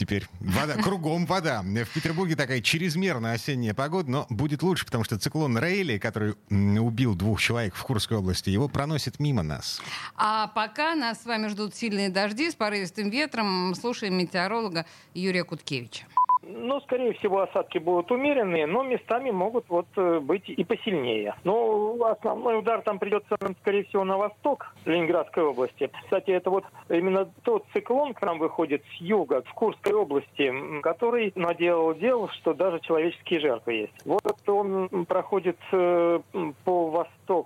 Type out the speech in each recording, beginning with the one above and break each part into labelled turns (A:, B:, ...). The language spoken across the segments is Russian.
A: теперь. Вода, кругом вода. В Петербурге такая чрезмерно осенняя погода, но будет лучше, потому что циклон Рейли, который убил двух человек в Курской области, его проносит мимо нас.
B: А пока нас с вами ждут сильные дожди с порывистым ветром, слушаем метеоролога Юрия Куткевича.
C: Ну, скорее всего, осадки будут умеренные, но местами могут вот э, быть и посильнее. Но основной удар там придется, скорее всего, на восток Ленинградской области. Кстати, это вот именно тот циклон к нам выходит с юга, в Курской области, который наделал дел, что даже человеческие жертвы есть. Вот он проходит э, по востоку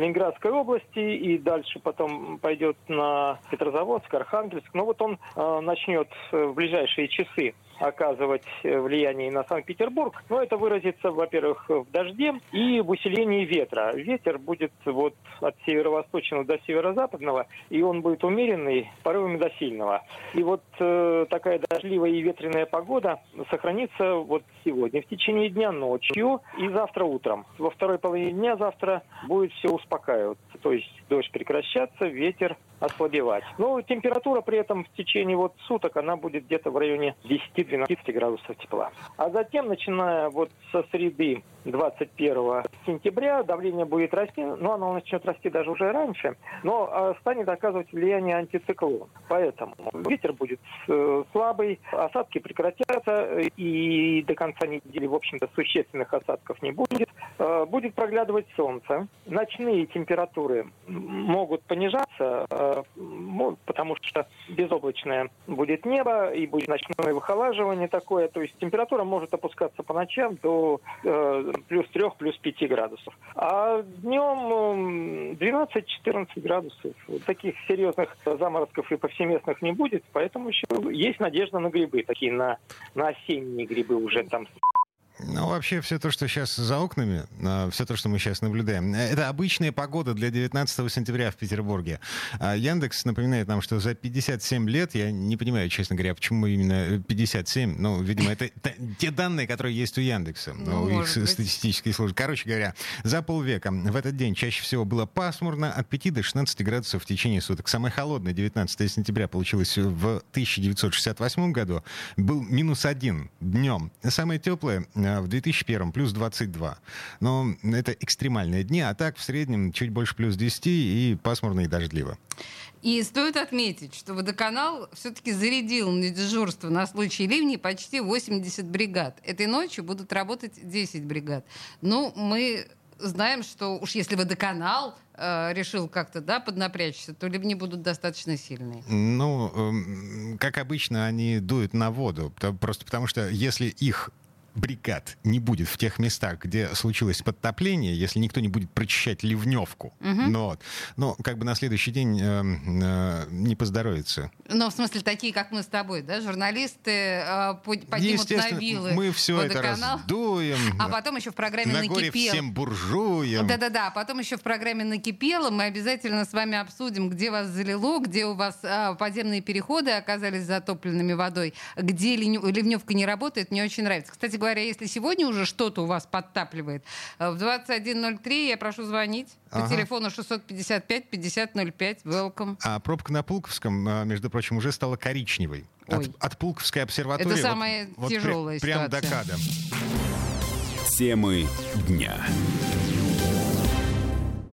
C: Ленинградской области и дальше потом пойдет на Петрозаводск, Архангельск. Но вот он э, начнет в ближайшие часы оказывать влияние на Санкт-Петербург. Но это выразится, во-первых, в дожде и в усилении ветра. Ветер будет вот от северо-восточного до северо-западного, и он будет умеренный, порывами до сильного. И вот э, такая дождливая и ветреная погода сохранится вот сегодня, в течение дня ночью и завтра утром. Во второй половине дня завтра будет все успокаиваться. То есть дождь прекращаться, ветер ослабевать. Но температура при этом в течение вот суток, она будет где-то в районе 10-12 градусов тепла. А затем, начиная вот со среды 21 сентября, давление будет расти, но оно начнет расти даже уже раньше, но а, станет оказывать влияние антициклон. Поэтому ветер будет э, слабый, осадки прекратятся, и до конца недели, в общем-то, существенных осадков не будет. Э, будет проглядывать солнце. Ночные температуры могут понижаться, э, потому что безоблачное будет небо и будет ночное выхолаживание такое. То есть температура может опускаться по ночам до э, плюс 3, плюс 5 градусов. А днем 12-14 градусов. Таких серьезных заморозков и повсеместных не будет, поэтому еще есть надежда на грибы, такие на, на осенние грибы уже там
A: ну, вообще, все то, что сейчас за окнами, а, все то, что мы сейчас наблюдаем, это обычная погода для 19 сентября в Петербурге. А Яндекс напоминает нам, что за 57 лет, я не понимаю, честно говоря, почему именно 57, ну, видимо, это те данные, которые есть у Яндекса, ну, у их статистической службы. Короче говоря, за полвека в этот день чаще всего было пасмурно от 5 до 16 градусов в течение суток. Самое холодное 19 сентября получилось в 1968 году, был минус один днем. Самое теплое в 2001 плюс 22. Но это экстремальные дни, а так в среднем чуть больше плюс 10 и пасмурно и дождливо.
B: И стоит отметить, что водоканал все-таки зарядил на дежурство на случай ливней почти 80 бригад. Этой ночью будут работать 10 бригад. Ну, мы знаем, что уж если водоканал э, решил как-то да, поднапрячься, то ливни будут достаточно сильные.
A: Ну, э, как обычно, они дуют на воду. Просто потому что если их бригад не будет в тех местах, где случилось подтопление, если никто не будет прочищать ливневку, угу. но, вот, но как бы на следующий день э, э, не поздоровится.
B: Но в смысле такие, как мы с тобой, да, журналисты э, поднимут на вилы
A: мы все это раздуем.
B: А потом еще в программе
A: на
B: накипело.
A: всем буржуям.
B: Да-да-да, а потом еще в программе накипело. Мы обязательно с вами обсудим, где вас залило, где у вас э, подземные переходы оказались затопленными водой, где ливневка не работает. Мне очень нравится. Кстати говоря, если сегодня уже что-то у вас подтапливает, э, в 21.03 я прошу звонить ага. по телефону 655-5005. Welcome.
A: А пробка на Пулковском, э, между прочим, уже стала коричневой. От, от Пулковской обсерватории.
B: Это самая вот, тяжелая
A: вот прям,
B: ситуация.
A: Прям до када.
D: Темы дня.